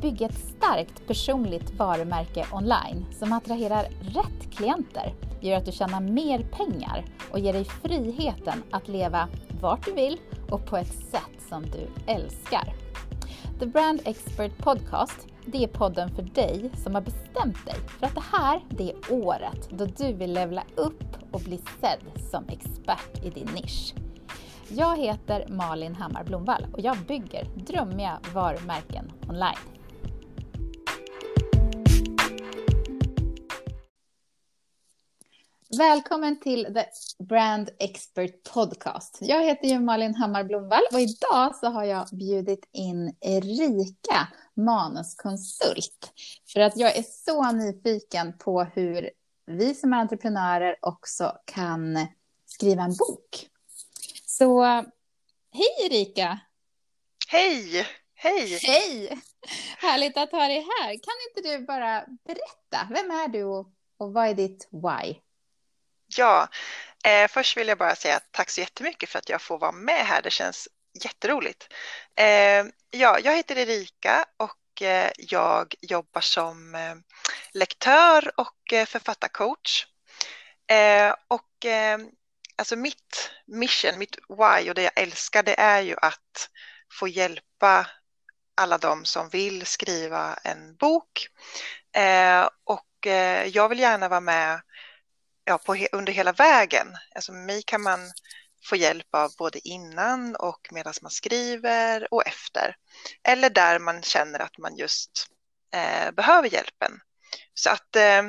bygga ett starkt personligt varumärke online som attraherar rätt klienter, gör att du tjänar mer pengar och ger dig friheten att leva vart du vill och på ett sätt som du älskar. The Brand Expert Podcast, det är podden för dig som har bestämt dig för att det här, det är året då du vill levla upp och bli sedd som expert i din nisch. Jag heter Malin Hammar Blomvall och jag bygger drömmiga varumärken online. Välkommen till The Brand Expert Podcast. Jag heter ju Malin Hammar Blomvall och idag så har jag bjudit in Erika, manuskonsult. För att jag är så nyfiken på hur vi som är entreprenörer också kan skriva en bok. Så hej Erika! Hej! Hej! Hej! Härligt att ha dig här. Kan inte du bara berätta, vem är du och, vad är ditt why? Ja, eh, först vill jag bara säga tack så jättemycket för att jag får vara med här. Det känns jätteroligt. Eh, ja, jag heter Erika och eh, jag jobbar som eh, lektör och eh, författarcoach. Eh, och eh, alltså mitt mission, mitt why och det jag älskar det är ju att få hjälpa alla de som vill skriva en bok. Eh, och eh, jag vill gärna vara med ja, på, under hela vägen. Alltså mig kan man få hjälp av både innan och medan man skriver och efter. Eller där man känner att man just eh, behöver hjälpen. Så att eh,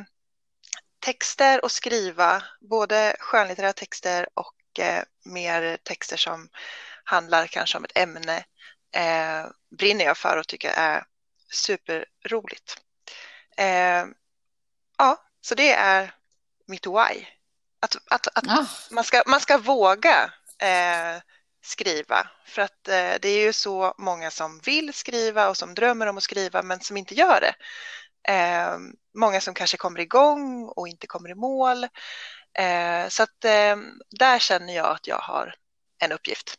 texter och skriva, både skönlitterära texter och eh, mer texter som handlar kanske om ett ämne, eh, brinner jag för och tycker är superroligt. Eh, ja, så det är mitt why. Att, att, att ah. man, ska, man ska våga eh, skriva för att eh, det är ju så många som vill skriva och som drömmer om att skriva men som inte gör det. Eh, många som kanske kommer igång och inte kommer i mål. Eh, så att eh, där känner jag att jag har en uppgift.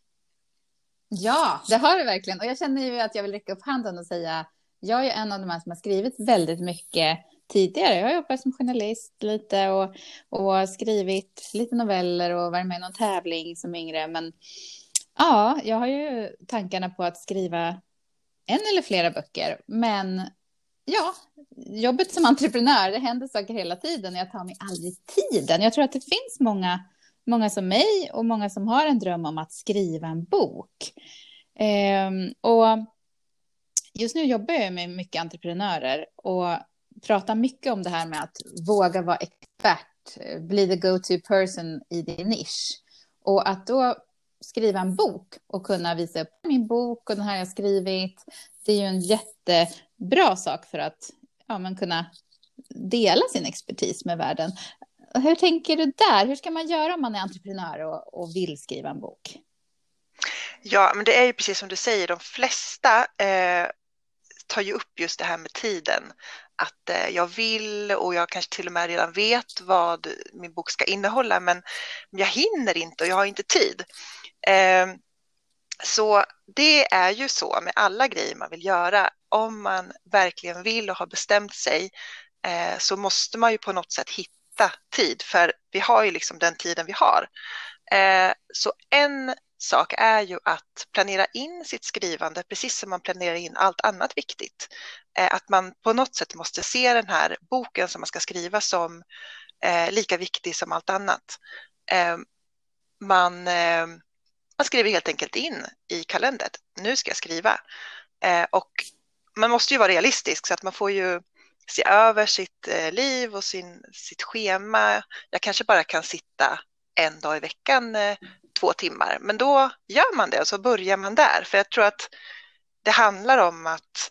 Ja, det har du verkligen. Och jag känner ju att jag vill räcka upp handen och säga, jag är en av de här som har skrivit väldigt mycket tidigare. Jag har jobbat som journalist lite och, och skrivit lite noveller och varit med i någon tävling som yngre. Men ja, jag har ju tankarna på att skriva en eller flera böcker. Men ja, jobbet som entreprenör, det händer saker hela tiden. Jag tar mig aldrig tiden. Jag tror att det finns många, många som mig och många som har en dröm om att skriva en bok. Ehm, och just nu jobbar jag med mycket entreprenörer och pratar mycket om det här med att våga vara expert, bli the go-to person i din nisch. Och att då skriva en bok och kunna visa upp min bok och den här jag skrivit. Det är ju en jättebra sak för att ja, men kunna dela sin expertis med världen. Hur tänker du där? Hur ska man göra om man är entreprenör och, och vill skriva en bok? Ja, men det är ju precis som du säger, de flesta eh, tar ju upp just det här med tiden. Att eh, jag vill och jag kanske till och med redan vet vad min bok ska innehålla, men jag hinner inte och jag har inte tid. Ehm, så det är ju så med alla grejer man vill göra. Om man verkligen vill och har bestämt sig eh, så måste man ju på något sätt hitta tid, för vi har ju liksom den tiden vi har. Eh, så en sak är ju att planera in sitt skrivande precis som man planerar in allt annat viktigt. Eh, att man på något sätt måste se den här boken som man ska skriva som eh, lika viktig som allt annat. Eh, man man skriver helt enkelt in i kalendern, nu ska jag skriva. Och man måste ju vara realistisk så att man får ju se över sitt liv och sin, sitt schema. Jag kanske bara kan sitta en dag i veckan, två timmar, men då gör man det och så börjar man där. För jag tror att det handlar om att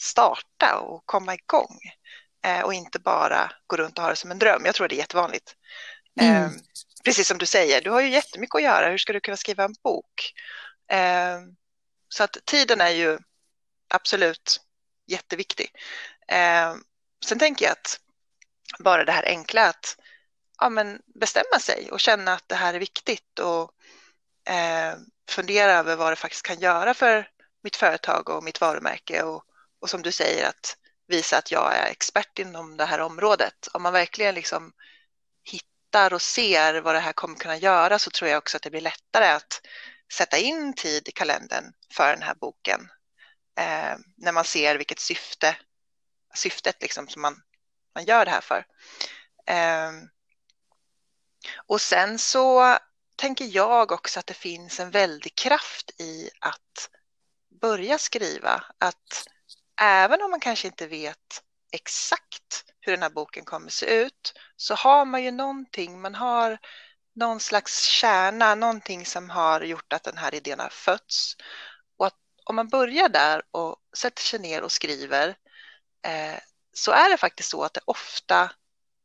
starta och komma igång eh, och inte bara gå runt och ha det som en dröm. Jag tror det är jättevanligt. Mm. Eh, precis som du säger, du har ju jättemycket att göra. Hur ska du kunna skriva en bok? Eh, så att tiden är ju absolut jätteviktig. Eh, sen tänker jag att bara det här enkla att ja, men bestämma sig och känna att det här är viktigt och eh, fundera över vad det faktiskt kan göra för mitt företag och mitt varumärke och och som du säger att visa att jag är expert inom det här området. Om man verkligen liksom hittar och ser vad det här kommer kunna göra så tror jag också att det blir lättare att sätta in tid i kalendern för den här boken. Eh, när man ser vilket syfte, syftet liksom som man, man gör det här för. Eh, och sen så tänker jag också att det finns en väldig kraft i att börja skriva. Att även om man kanske inte vet exakt hur den här boken kommer se ut så har man ju någonting, man har någon slags kärna, någonting som har gjort att den här idén har fötts. Och att om man börjar där och sätter sig ner och skriver eh, så är det faktiskt så att det ofta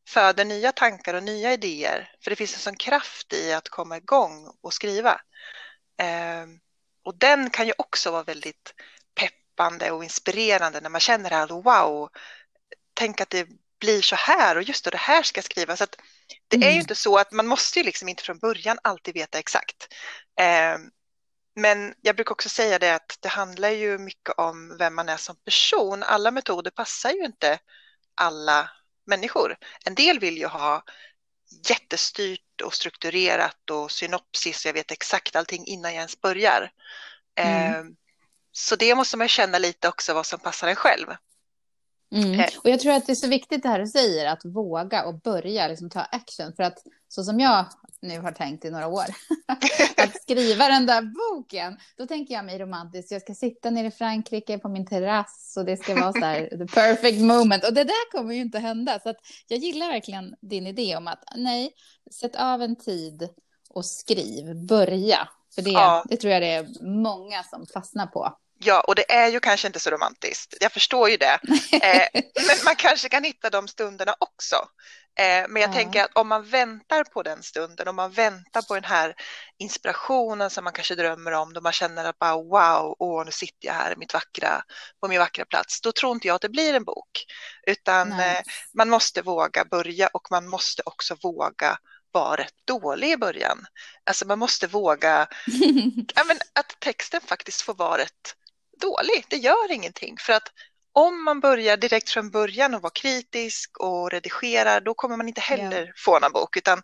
föder nya tankar och nya idéer. För det finns en sån kraft i att komma igång och skriva. Eh, och den kan ju också vara väldigt peppande och inspirerande när man känner det här, wow, tänk att det blir så här och just då det här ska skrivas. Så det mm. är ju mm. inte så att man måste ju liksom inte från början alltid veta exakt. Eh, men jag brukar också säga det att det handlar ju mycket om vem man är som person. Alla metoder passar ju inte alla människor. En del vill ju ha jättestyrt och strukturerat och synopsis, jag vet exakt allting innan jag ens börjar. Mm. Eh, så det måste man känna lite också vad som passar en själv. Mm. Eh. Och jag tror att det är så viktigt det här du säger, att våga och börja liksom ta action. För att så som jag nu har tänkt i några år, att skriva den där boken, då tänker jag mig romantiskt. Jag ska sitta nere i Frankrike på min terrass och det ska vara så här the perfect moment. Och det där kommer ju inte hända. Så att jag gillar verkligen din idé om att nej, sätt av en tid och skriv, börja. För det, ja. det tror jag det är många som fastnar på. Ja, och det är ju kanske inte så romantiskt. Jag förstår ju det. Eh, men man kanske kan hitta de stunderna också. Eh, men jag ja. tänker att om man väntar på den stunden, om man väntar på den här inspirationen som man kanske drömmer om, då man känner att bara wow, åh, nu sitter jag här mitt vackra, på min vackra plats, då tror inte jag att det blir en bok. Utan eh, man måste våga börja och man måste också våga vara rätt dålig i början. Alltså man måste våga, ja, men att texten faktiskt får vara rätt dålig. Det gör ingenting för att om man börjar direkt från början och vara kritisk och redigera, då kommer man inte heller få någon bok, utan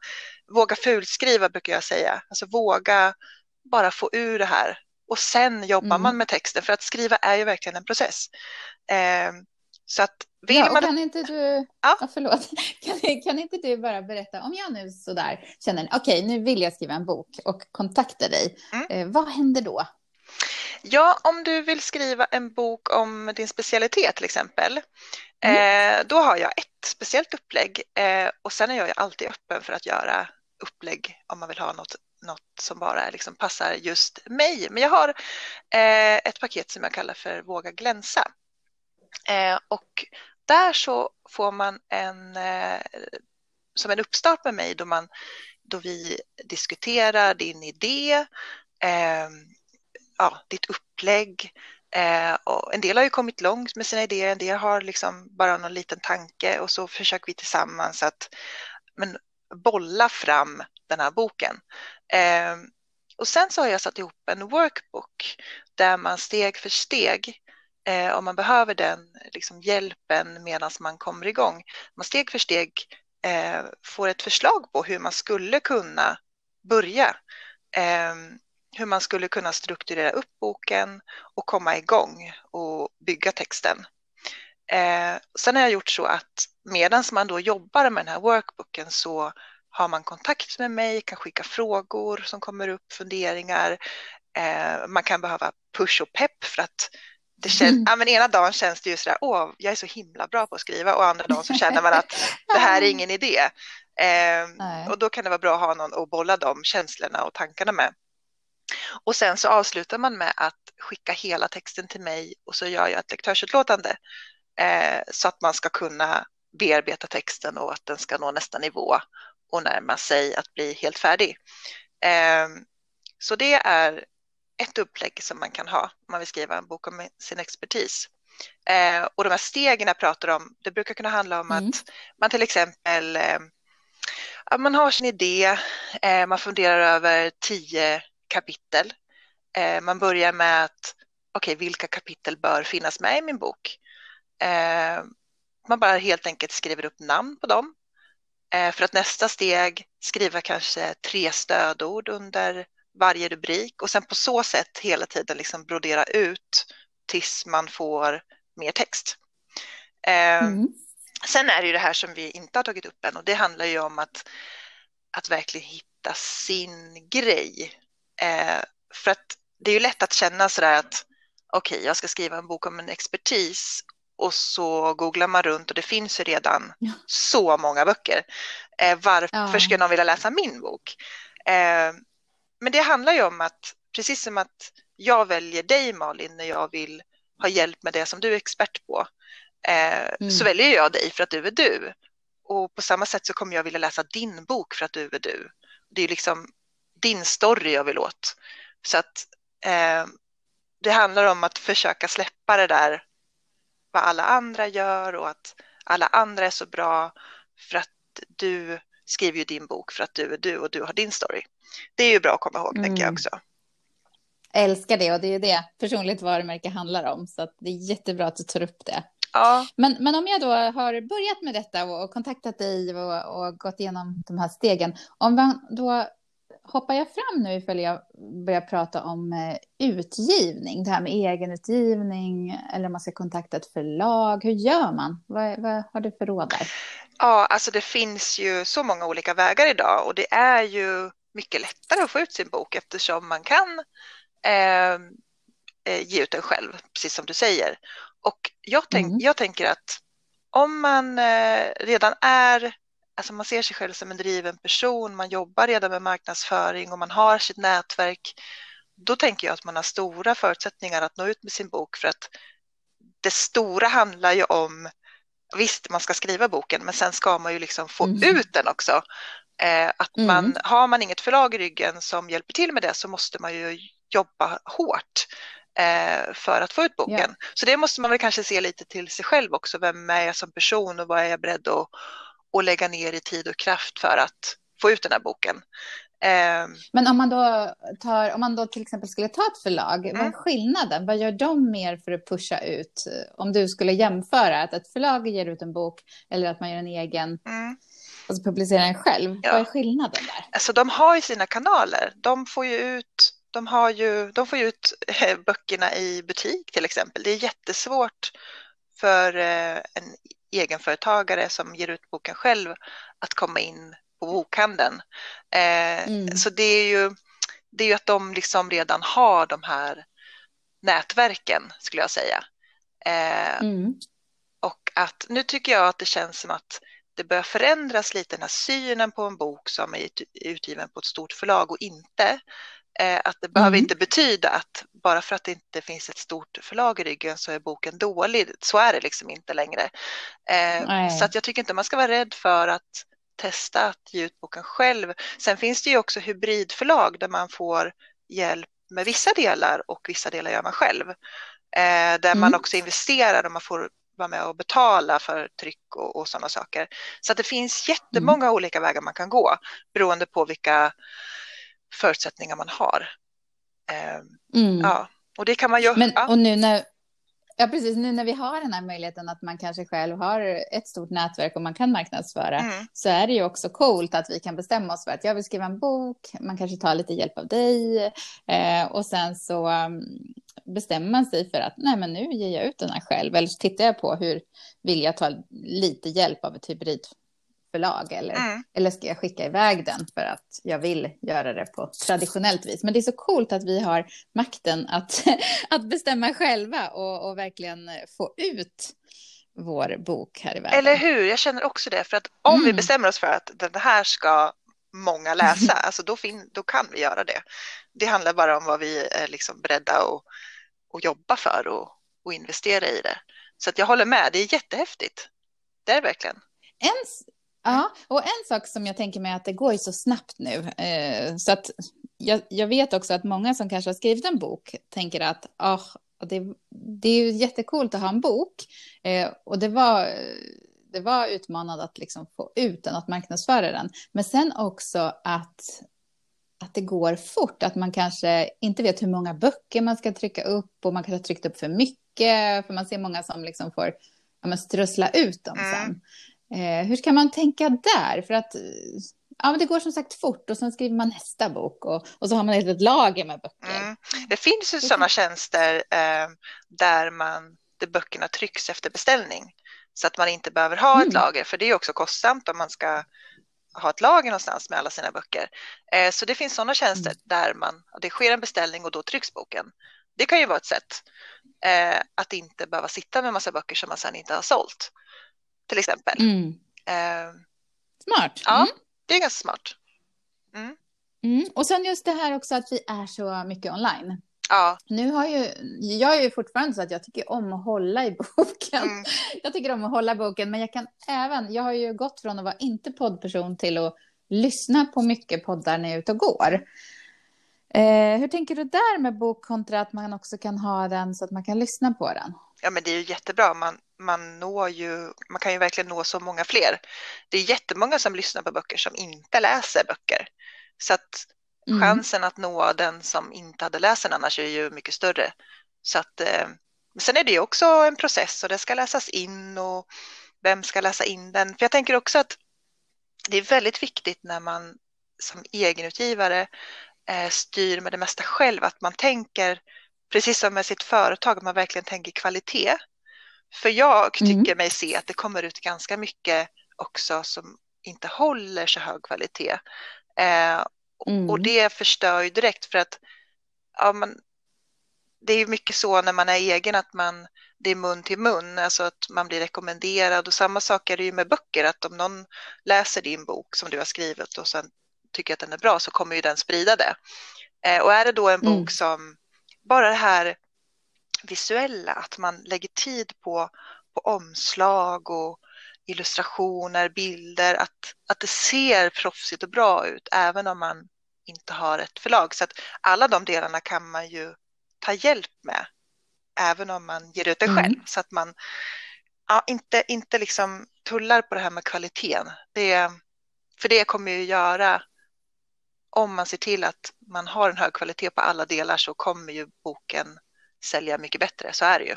våga fulskriva brukar jag säga. Alltså våga bara få ur det här och sen jobbar mm. man med texten, för att skriva är ju verkligen en process. Eh, så att vill ja, man... Kan inte du, ja. ja förlåt, kan, kan, inte du bara berätta, om jag nu sådär känner, okej, okay, nu vill jag skriva en bok och kontaktar dig, mm. eh, vad händer då? Ja, om du vill skriva en bok om din specialitet till exempel, mm. eh, då har jag ett speciellt upplägg eh, och sen är jag alltid öppen för att göra upplägg om man vill ha något, något som bara liksom passar just mig. Men jag har eh, ett paket som jag kallar för Våga glänsa. Och där så får man en, som en uppstart med mig då, man, då vi diskuterar din idé, ja, ditt upplägg. Eh, och en del har ju kommit långt med sina idéer, en del har liksom bara någon liten tanke och så försöker vi tillsammans att men, bolla fram den här boken. Eh, och sen så har jag satt ihop en workbook där man steg för steg, eh, om man behöver den liksom, hjälpen medan man kommer igång, man steg för steg eh, får ett förslag på hur man skulle kunna börja. Eh, hur man skulle kunna strukturera upp boken och komma igång och bygga texten. Eh, sen har jag gjort så att medan man då jobbar med den här workbooken så har man kontakt med mig, kan skicka frågor som kommer upp, funderingar. Eh, man kan behöva push och pepp för att det känns, mm. ja, men ena dagen känns det ju sådär, åh, jag är så himla bra på att skriva och andra dagen så känner man att det här är ingen idé. Eh, och då kan det vara bra att ha någon att bolla de känslorna och tankarna med. Och sen så avslutar man med att skicka hela texten till mig och så gör jag ett lektörsutlåtande eh, så att man ska kunna bearbeta texten och att den ska nå nästa nivå och närma sig att bli helt färdig. Eh, så det är ett upplägg som man kan ha om man vill skriva en bok om sin expertis. Eh, och de här stegen jag pratar om, det brukar kunna handla om mm. att man till exempel eh, man har sin idé, eh, man funderar över tio kapitel. Eh, man börjar med att okej, okay, vilka kapitel bör finnas med i min bok? Eh, man bara helt enkelt skriver upp namn på dem. Eh, för att nästa steg skriva kanske tre stödord under varje rubrik och sen på så sätt hela tiden liksom brodera ut tills man får mer text. Eh, mm. Sen är det ju det här som vi inte har tagit upp än och det handlar ju om att, att verkligen hitta sin grej. Eh, för att det är ju lätt att känna sådär att okej, okay, jag ska skriva en bok om en expertis och så googlar man runt och det finns ju redan ja. så många böcker. Eh, varför ja. skulle någon vilja läsa min bok? Eh, men det handlar ju om att precis som att jag väljer dig Malin när jag vill ha hjälp med det som du är expert på eh, mm. så väljer jag dig för att du är du. Och på samma sätt så kommer jag vilja läsa din bok för att du är du. Det är liksom din story jag vill åt. Så att eh, det handlar om att försöka släppa det där vad alla andra gör och att alla andra är så bra för att du skriver ju din bok för att du är du och du har din story. Det är ju bra att komma ihåg, mm. tänker jag mm. också. Jag älskar det och det är ju det personligt varumärke handlar om, så att det är jättebra att du tar upp det. Ja. Men, men om jag då har börjat med detta och, och kontaktat dig och, och, gått igenom de här stegen, om man då hoppar jag fram nu ifall jag börjar prata om eh, utgivning, det här med egenutgivning eller om man ska kontakta ett förlag. Hur gör man? Vad, vad har du för råd där? Ja, alltså det finns ju så många olika vägar idag och det är ju mycket lättare att få ut sin bok eftersom man kan eh, eh ge ut den själv, precis som du säger. Och jag, tänk, mm. jag tänker att om man eh, redan är Alltså man ser sig själv som en driven person, man jobbar redan med marknadsföring och man har sitt nätverk. Då tänker jag att man har stora förutsättningar att nå ut med sin bok för att det stora handlar ju om, visst man ska skriva boken, men sen ska man ju liksom få mm. ut den också. Eh, att man, mm. har man inget förlag i ryggen som hjälper till med det så måste man ju jobba hårt eh, för att få ut boken. Yeah. Så det måste man väl kanske se lite till sig själv också. Vem är jag som person och vad är jag beredd att och lägga ner i tid och kraft för att få ut den här boken. Eh, Men om man då tar, om man då till exempel skulle ta ett förlag, mm. vad är skillnaden? Vad gör de mer för att pusha ut? Om du skulle jämföra att ett förlag ger ut en bok eller att man gör en egen mm. och så publicerar den själv. Ja. Vad är skillnaden där? Alltså de har ju sina kanaler. De får ju ut de, har ju, de får ut eh, böckerna i butik till exempel. Det är jättesvårt för eh, en egenföretagare som ger ut boken själv att komma in på bokhandeln. Eh, mm. Så det är ju det är ju att de liksom redan har de här nätverken skulle jag säga. Eh, mm. Och att nu tycker jag att det känns som att det börjar förändras lite den här synen på en bok som är utgiven på ett stort förlag och inte. Eh, att det mm. behöver inte betyda att bara för att det inte finns ett stort förlag i ryggen så är boken dålig. Så är det liksom inte längre. Eh, så att jag tycker inte man ska vara rädd för att testa att ge ut boken själv. Sen finns det ju också hybridförlag där man får hjälp med vissa delar och vissa delar gör man själv. Eh, där mm. man också investerar och man får vara med och betala för tryck och, och sådana saker. Så att det finns jättemånga mm. olika vägar man kan gå beroende på vilka förutsättningar man har. Ehm, mm. Ja, och det kan man ju... Men, och nu när, ja, precis, nu när vi har den här möjligheten att man kanske själv har ett stort nätverk och man kan marknadsföra mm. så är det ju också coolt att vi kan bestämma oss för att jag vill skriva en bok, man kanske tar lite hjälp av dig eh, och sen så um, bestämmer man sig för att nej men nu ger jag ut den här själv eller så tittar jag på hur vill jag ta lite hjälp av ett hybrid förlag eller, mm. eller ska jag skicka iväg den för att jag vill göra det på traditionellt vis. Men det är så coolt att vi har makten att, att bestämma själva och, och verkligen få ut vår bok här i världen. Eller hur, jag känner också det, för att om mm. vi bestämmer oss för att den här ska många läsa, alltså då, fin, då kan vi göra det. Det handlar bara om vad vi är liksom beredda att, att jobba för och, och investera i det. Så att jag håller med, det är jättehäftigt. Det är det verkligen. En, Ja, och en sak som jag tänker mig att det går ju så snabbt nu. Eh, så att jag, jag, vet också att många som kanske har skrivit en bok tänker att oh, det, det är ju jättekult att ha en bok. Eh, och det var, det var utmanande att liksom få ut den, att marknadsföra den. Men sen också att att det går fort, att man kanske inte vet hur många böcker man ska trycka upp och man kanske har tryckt upp för mycket, för man ser många som liksom får ja, strössla ut dem mm. sen. Eh, hur ska man tänka där? För att ja, men det går som sagt fort och sen skriver man nästa bok och, och så har man ett lager med böcker. Mm. Det finns ju sådana tjänster eh, där man, där böckerna trycks efter beställning så att man inte behöver ha mm. ett lager, för det är också kostsamt om man ska ha ett lager någonstans med alla sina böcker. Eh, så det finns sådana tjänster mm. där man, det sker en beställning och då trycks boken. Det kan ju vara ett sätt eh, att inte behöva sitta med massa böcker som man sedan inte har sålt, till exempel. Mm. Eh, Smart. Ja, mm. det är ganska smart. Mm. Mm. Och sen just det här också att vi är så mycket online. Ja. Nu har ju, jag är ju fortfarande så att jag tycker om att hålla i boken. Mm. Jag tycker om att hålla boken, men jag kan även, jag har ju gått från att vara inte poddperson till att lyssna på mycket poddar när jag är ute och går. Eh, hur tänker du där med bok kontra att man också kan ha den så att man kan lyssna på den? Ja, men det är ju jättebra. Man, man når ju, man kan ju verkligen nå så många fler. Det är jättemånga som lyssnar på böcker som inte läser böcker. Så att mm. chansen att nå den som inte hade läst den annars är ju mycket större. Så att, eh, sen är det ju också en process och det ska läsas in och vem ska läsa in den? För jag tänker också att det är väldigt viktigt när man som egenutgivare eh, styr med det mesta själv, att man tänker, precis som med sitt företag, att man verkligen tänker kvalitet. För jag mm. tycker mm. mig se att det kommer ut ganska mycket också som inte håller så hög kvalitet. Eh, mm. Och det förstör ju direkt för att ja, man, det är mycket så när man är egen att man, det är mun till mun, alltså att man blir rekommenderad och samma sak är det ju med böcker, att om någon läser din bok som du har skrivit och sen tycker att den är bra så kommer ju den sprida det. Eh, och är det då en bok mm. som bara det här visuella, att man lägger tid på, på omslag och illustrationer, bilder, att, att det ser proffsigt och bra ut även om man inte har ett förlag. Så att alla de delarna kan man ju ta hjälp med även om man ger ut det själv mm. så att man ja, inte, inte liksom tullar på det här med kvaliteten. Det, för det kommer ju göra om man ser till att man har en hög kvalitet på alla delar så kommer ju boken sälja mycket bättre, så är det ju.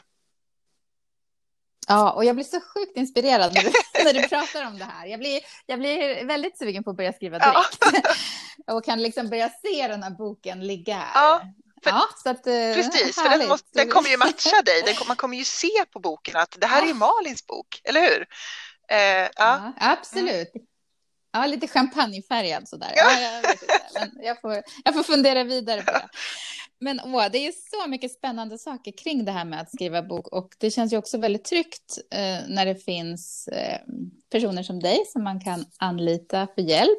Ja, och jag blir så sjukt inspirerad när du, när du pratar om det här. Jag blir, jag blir väldigt sugen på att börja skriva direkt. Ja. och kan liksom börja se den här boken ligga här. Ja, för, ja, så att, eh, precis, för den, måste, den, kommer ju matcha dig. Den, man kommer ju se på boken att det här ja. är Malins bok, eller hur? Eh, ja. ja. absolut. Mm. Ja, lite champagnefärgad sådär. Ja, jag, vet inte, men jag, får, jag får fundera vidare på det. Men åh, det är så mycket spännande saker kring det här med att skriva bok och det känns ju också väldigt tryggt eh, när det finns eh, personer som dig som man kan anlita för hjälp.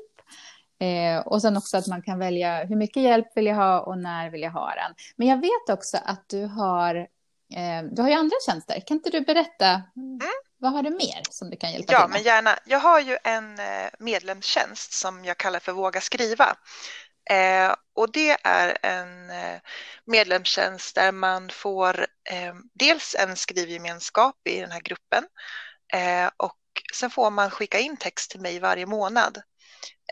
Eh, och sen också att man kan välja hur mycket hjälp vill jag ha och när vill jag ha den. Men jag vet också att du har, eh, du har ju andra tjänster. Kan inte du berätta? Mm. Vad har du mer som du kan hjälpa ja, till med? Ja, men gärna. Jag har ju en eh, medlemstjänst som jag kallar för Våga skriva. Eh, och det är en eh, medlemstjänst där man får eh, dels en skrivgemenskap i den här gruppen eh, och sen får man skicka in text till mig varje månad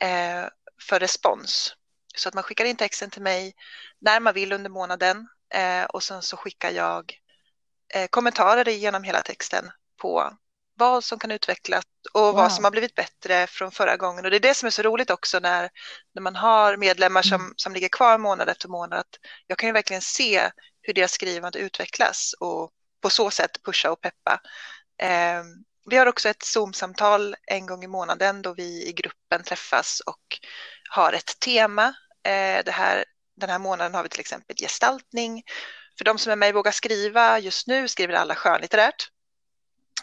eh, för respons. Så att man skickar in texten till mig när man vill under månaden och sen så skickar jag kommentarer genom hela texten på vad som kan utvecklas och wow. vad som har blivit bättre från förra gången. Och det är det som är så roligt också när, när man har medlemmar som, mm. som ligger kvar månad efter månad. Att jag kan ju verkligen se hur deras skrivande utvecklas och på så sätt pusha och peppa. Eh, vi har också ett Zoom-samtal en gång i månaden då vi i gruppen träffas och har ett tema. Eh, det här, den här månaden har vi till exempel gestaltning. För de som är med i Våga skriva just nu skriver alla skönlitterärt.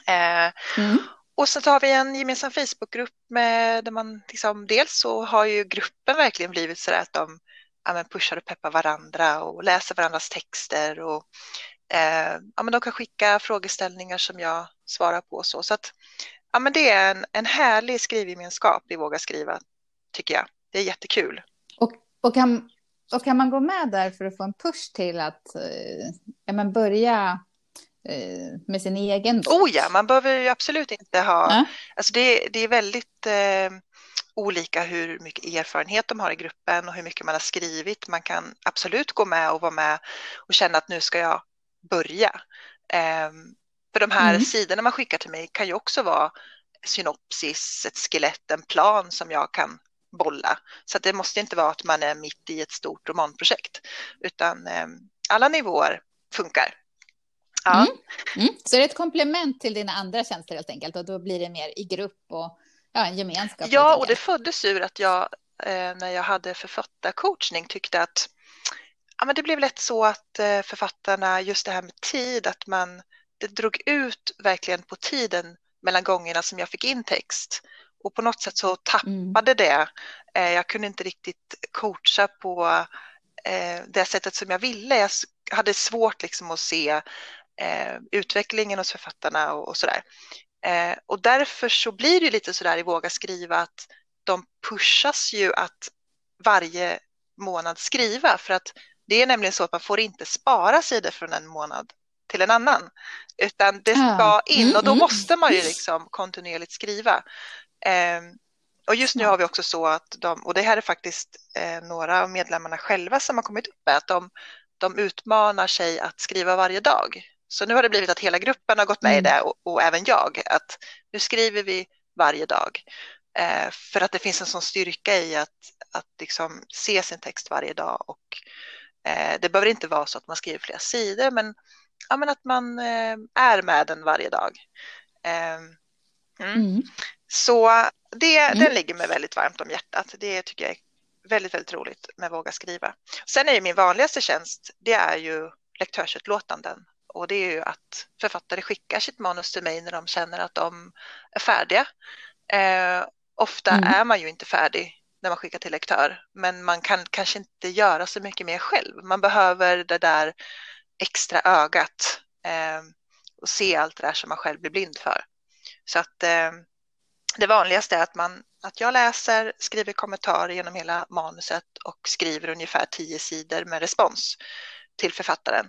Eh, mm. Och så har vi en gemensam Facebookgrupp med där man liksom, dels så har ju gruppen verkligen blivit så att de ja, pushar och peppar varandra och läser varandras texter och eh, ja, men de kan skicka frågeställningar som jag svarar på så. Så att ja, men det är en, en härlig skrivgemenskap i Våga skriva tycker jag. Det är jättekul. Och, och, kan, och kan man gå med där för att få en push till att eh, ja, men börja med sin egen bok. Oh ja, man behöver ju absolut inte ha, ja. alltså det, det är väldigt eh, olika hur mycket erfarenhet de har i gruppen och hur mycket man har skrivit. Man kan absolut gå med och vara med och känna att nu ska jag börja. Um, för de här mm. sidorna man skickar till mig kan ju också vara synopsis, ett skelett, en plan som jag kan bolla. Så det måste inte vara att man är mitt i ett stort romanprojekt, utan eh, alla nivåer funkar. Ja. Mm. Mm. Så det är ett komplement till dina andra tjänster helt enkelt och då blir det mer i grupp och ja, en gemenskap. Ja, och det föddes ur att jag eh, när jag hade författarcoachning tyckte att ja, men det blev lätt så att eh, författarna, just det här med tid, att man det drog ut verkligen på tiden mellan gångerna som jag fick in text. Och på något sätt så tappade mm. det. Eh, jag kunde inte riktigt coacha på det sättet som jag ville. Jag hade svårt liksom att se utvecklingen hos författarna och sådär. Och därför så blir det lite sådär i Våga skriva att de pushas ju att varje månad skriva för att det är nämligen så att man får inte spara sidor från en månad till en annan, utan det ska in och då mm, mm. måste man ju liksom kontinuerligt skriva. Eh, och just nu har vi också så att de, och det här är faktiskt eh, några av medlemmarna själva som har kommit upp med, att de, de utmanar sig att skriva varje dag. Så nu har det blivit att hela gruppen har gått med mm. i det och, och, även jag, att nu skriver vi varje dag. Eh, för att det finns en sån styrka i att, att liksom se sin text varje dag och eh, det behöver inte vara så att man skriver flera sidor, men ja, men att man eh, är med den varje dag. Ehm, mm. Mm. Så det, mm. den ligger mig väldigt varmt om hjärtat. Det tycker jag är väldigt, väldigt roligt med Våga skriva. Sen är ju min vanligaste tjänst, det är ju lektörsutlåtanden och det är ju att författare skickar sitt manus till mig när de känner att de är färdiga. Eh, ofta mm. är man ju inte färdig när man skickar till lektör, men man kan kanske inte göra så mycket mer själv. Man behöver det där extra ögat eh, och se allt det där som man själv blir blind för. Så att eh, det vanligaste är att, man, att jag läser, skriver kommentarer genom hela manuset och skriver ungefär tio sidor med respons till författaren.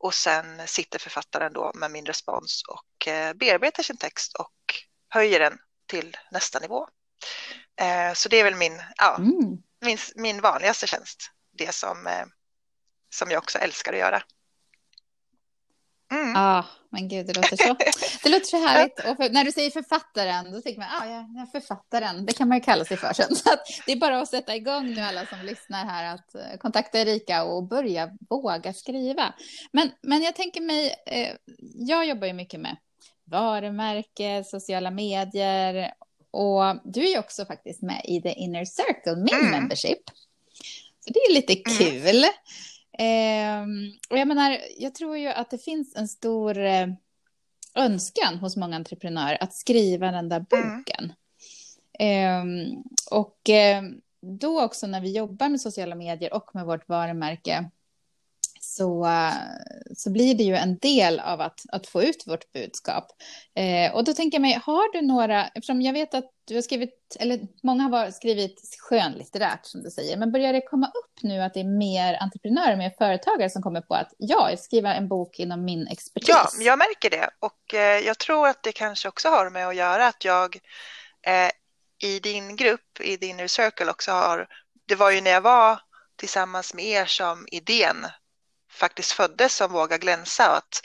Och sen sitter författaren då med min respons och eh, bearbetar sin text och höjer den till nästa nivå. Eh, så det är väl min, ja, mm. min, min vanligaste tjänst, det som, eh, som jag också älskar att göra. Mm. Ja, men gud, det låter så, det låter så härligt. Och för, när du säger författaren, då tänker man, ah, ja, ja, författaren, det kan man ju kalla sig för sen. Så det är bara att sätta igång nu alla som lyssnar här, att eh, kontakta Erika och börja våga skriva. Men, men jag tänker mig, eh, jag jobbar ju mycket med varumärke, sociala medier och du är ju också faktiskt med i The Inner Circle, min mm. membership. Så det är lite mm. kul. Mm. Eh, och jag menar, jag tror ju att det finns en stor eh, önskan hos många entreprenörer att skriva den där mm. boken. Mm. Eh, och då också när vi jobbar med sociala medier och med vårt varumärke så, så blir det ju en del av att, att få ut vårt budskap. Eh, och då tänker jag mig, har du några, eftersom jag vet att du har skrivit, eller många har skrivit skönlitterärt som du säger, men börjar det komma upp nu att det är mer entreprenörer, mer företagare som kommer på att ja, skriva en bok inom min expertis? Ja, jag märker det och eh, jag tror att det kanske också har med att göra att jag eh, i din grupp, i din circle också har, det var ju när jag var tillsammans med er som idén faktiskt föddes som vågar glänsa. Att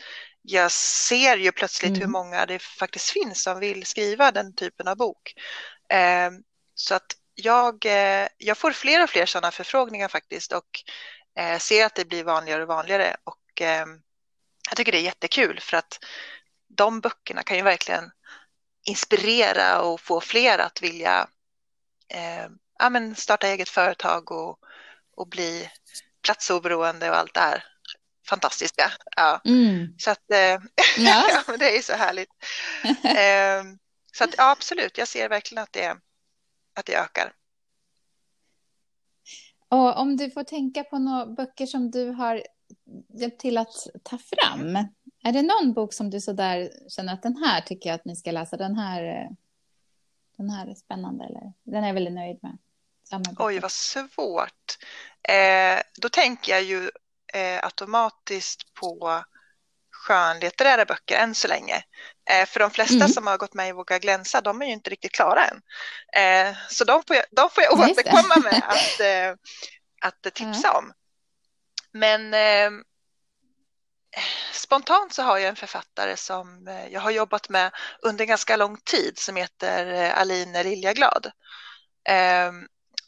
jag ser ju plötsligt mm. hur många det faktiskt finns som vill skriva den typen av bok. Eh, så att jag, eh, jag får fler och fler sådana förfrågningar faktiskt och eh, ser att det blir vanligare och vanligare. Och eh, jag tycker det är jättekul för att de böckerna kan ju verkligen inspirera och få fler att vilja eh, ja, men starta eget företag och, och bli platsoberoende och allt det här fantastiska. Ja. Mm. Så att eh, ja. ja, det är så härligt. eh, så att ja, absolut, jag ser verkligen att det, att det ökar. Och om du får tänka på några böcker som du har hjälpt till att ta fram. Är det någon bok som du så där känner att den här tycker jag att ni ska läsa, den här, den här är spännande eller den är jag väldigt nöjd med? Oj, vad svårt. Eh, då tänker jag ju eh, automatiskt på skönlitterära böcker än så länge. Eh, för de flesta mm. som har gått med i Våga glänsa, de är ju inte riktigt klara än. Eh, så de får jag, de får jag återkomma med att, eh, att tipsa mm. om. Men eh, spontant så har jag en författare som eh, jag har jobbat med under ganska lång tid som heter eh, Aline Liljaglad.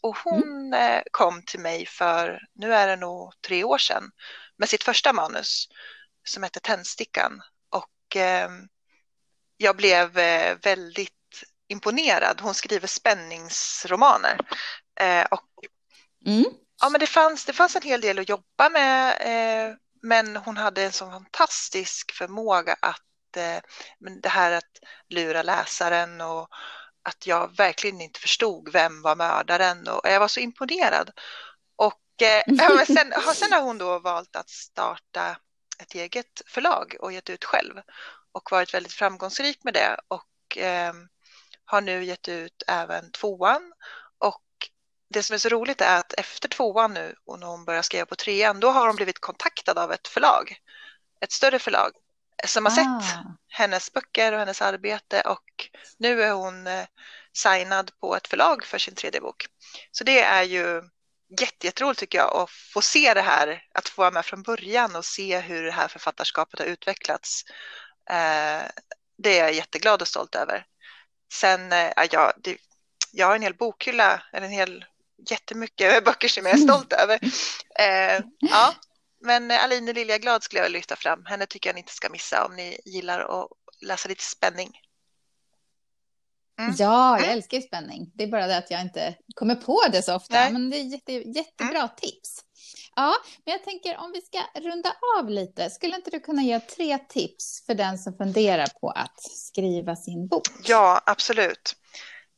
Och hon mm. kom till mig för, nu är det nog tre år sedan, med sitt första manus som heter Tändstickan. Och ehm, jag blev väldigt imponerad. Hon skriver spänningsromaner. och mm. Ja, men det fanns, det fanns en hel del att jobba med men hon hade en sån fantastisk förmåga att eh, det här att lura läsaren och att jag verkligen inte förstod vem var mördaren och jag var så imponerad. Och eh, sen, sen har hon då valt att starta ett eget förlag och gett ut själv och varit väldigt framgångsrik med det och eh, har nu gett ut även tvåan det som är så roligt är att efter tvåan nu och när hon börjar skriva på trean, då har hon blivit kontaktad av ett förlag, ett större förlag som har ah. sett hennes böcker och hennes arbete och nu är hon eh, signad på ett förlag för sin tredje bok. Så det är ju jätteroligt tycker jag att få se det här, att få vara med från början och se hur det här författarskapet har utvecklats. Eh, det är jag jätteglad och stolt över. Sen, eh, ja, det, jag har en hel bokhylla, eller en hel jättemycket böcker som jag är stolt över. Eh, ja, men Aline Liljaglad skulle jag vilja lyfta fram. Henne tycker jag ni inte ska missa om ni gillar att läsa lite spänning. Mm. Ja, jag mm. älskar spänning. Det är bara det att jag inte kommer på det så ofta. Nej. Men det är jätte, jättebra mm. tips. Ja, men jag tänker om vi ska runda av lite. Skulle inte du kunna ge tre tips för den som funderar på att skriva sin bok? Ja, absolut.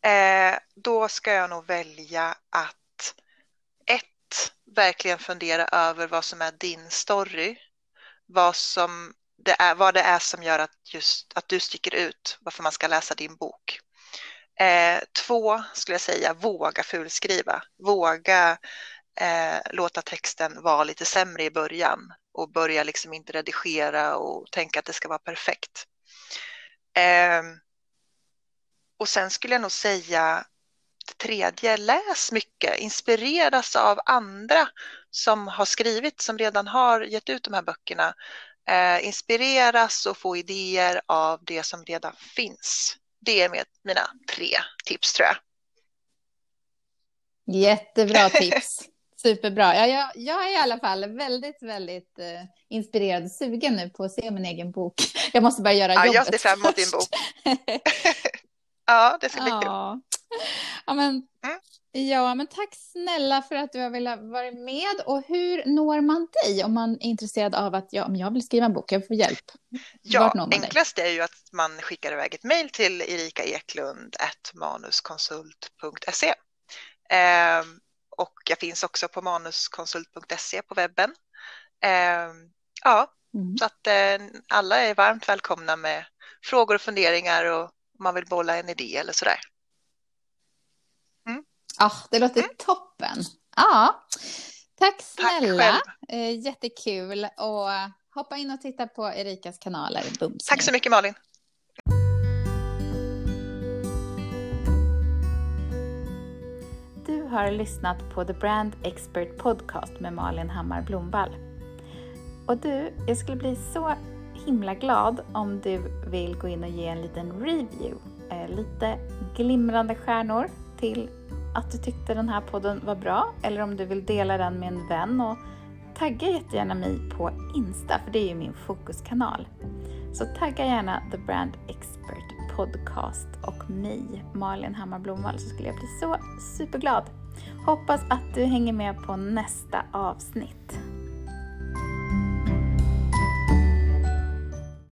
Eh, då ska jag nog välja att verkligen fundera över vad som är din story. Vad, som det är, vad det är som gör att, just, att du sticker ut, varför man ska läsa din bok. Eh, två, skulle jag säga, våga fulskriva. Våga eh, låta texten vara lite sämre i början och börja liksom inte redigera och tänka att det ska vara perfekt. Eh, och sen skulle jag nog säga tredje, läs mycket, inspireras av andra som har skrivit, som redan har gett ut de här böckerna. Eh, inspireras och få idéer av det som redan finns. Det är mina tre tips tror jag. Jättebra tips. Superbra. Ja, jag, jag är i alla fall väldigt, väldigt eh, inspirerad och sugen nu på att se min egen bok. Jag måste bara göra ja, jobbet. Jag ser fram emot din bok. Ja, det ska bli ja. kul. Ja men, mm. ja, men tack snälla för att du har velat vara med. Och hur når man dig om man är intresserad av att ja, om jag vill skriva en bok, jag får hjälp? Ja, enklast är ju att man skickar iväg ett mejl till erikaeklund.manuskonsult.se. Eh, och jag finns också på manuskonsult.se på webben. Eh, ja, mm. så att eh, alla är varmt välkomna med frågor och funderingar och om man vill bolla en idé eller sådär. Ah, det låter mm. toppen. Ja, tack snälla. Tack eh, jättekul. Och hoppa in och titta på Erikas kanaler. Bums. Tack så mycket Malin. Du har lyssnat på The Brand Expert Podcast med Malin Hammar Blomvall. Och du, jag skulle bli så himla glad om du vill gå in och ge en liten review. Eh, lite glimrande stjärnor till att du tyckte den här podden var bra eller om du vill dela den med en vän och tagga jättegärna mig på Insta för det är ju min fokuskanal. Så tagga gärna The Brand Expert Podcast och mig, Malin Hammar Blomvall, så skulle jag bli så superglad. Hoppas att du hänger med på nästa avsnitt.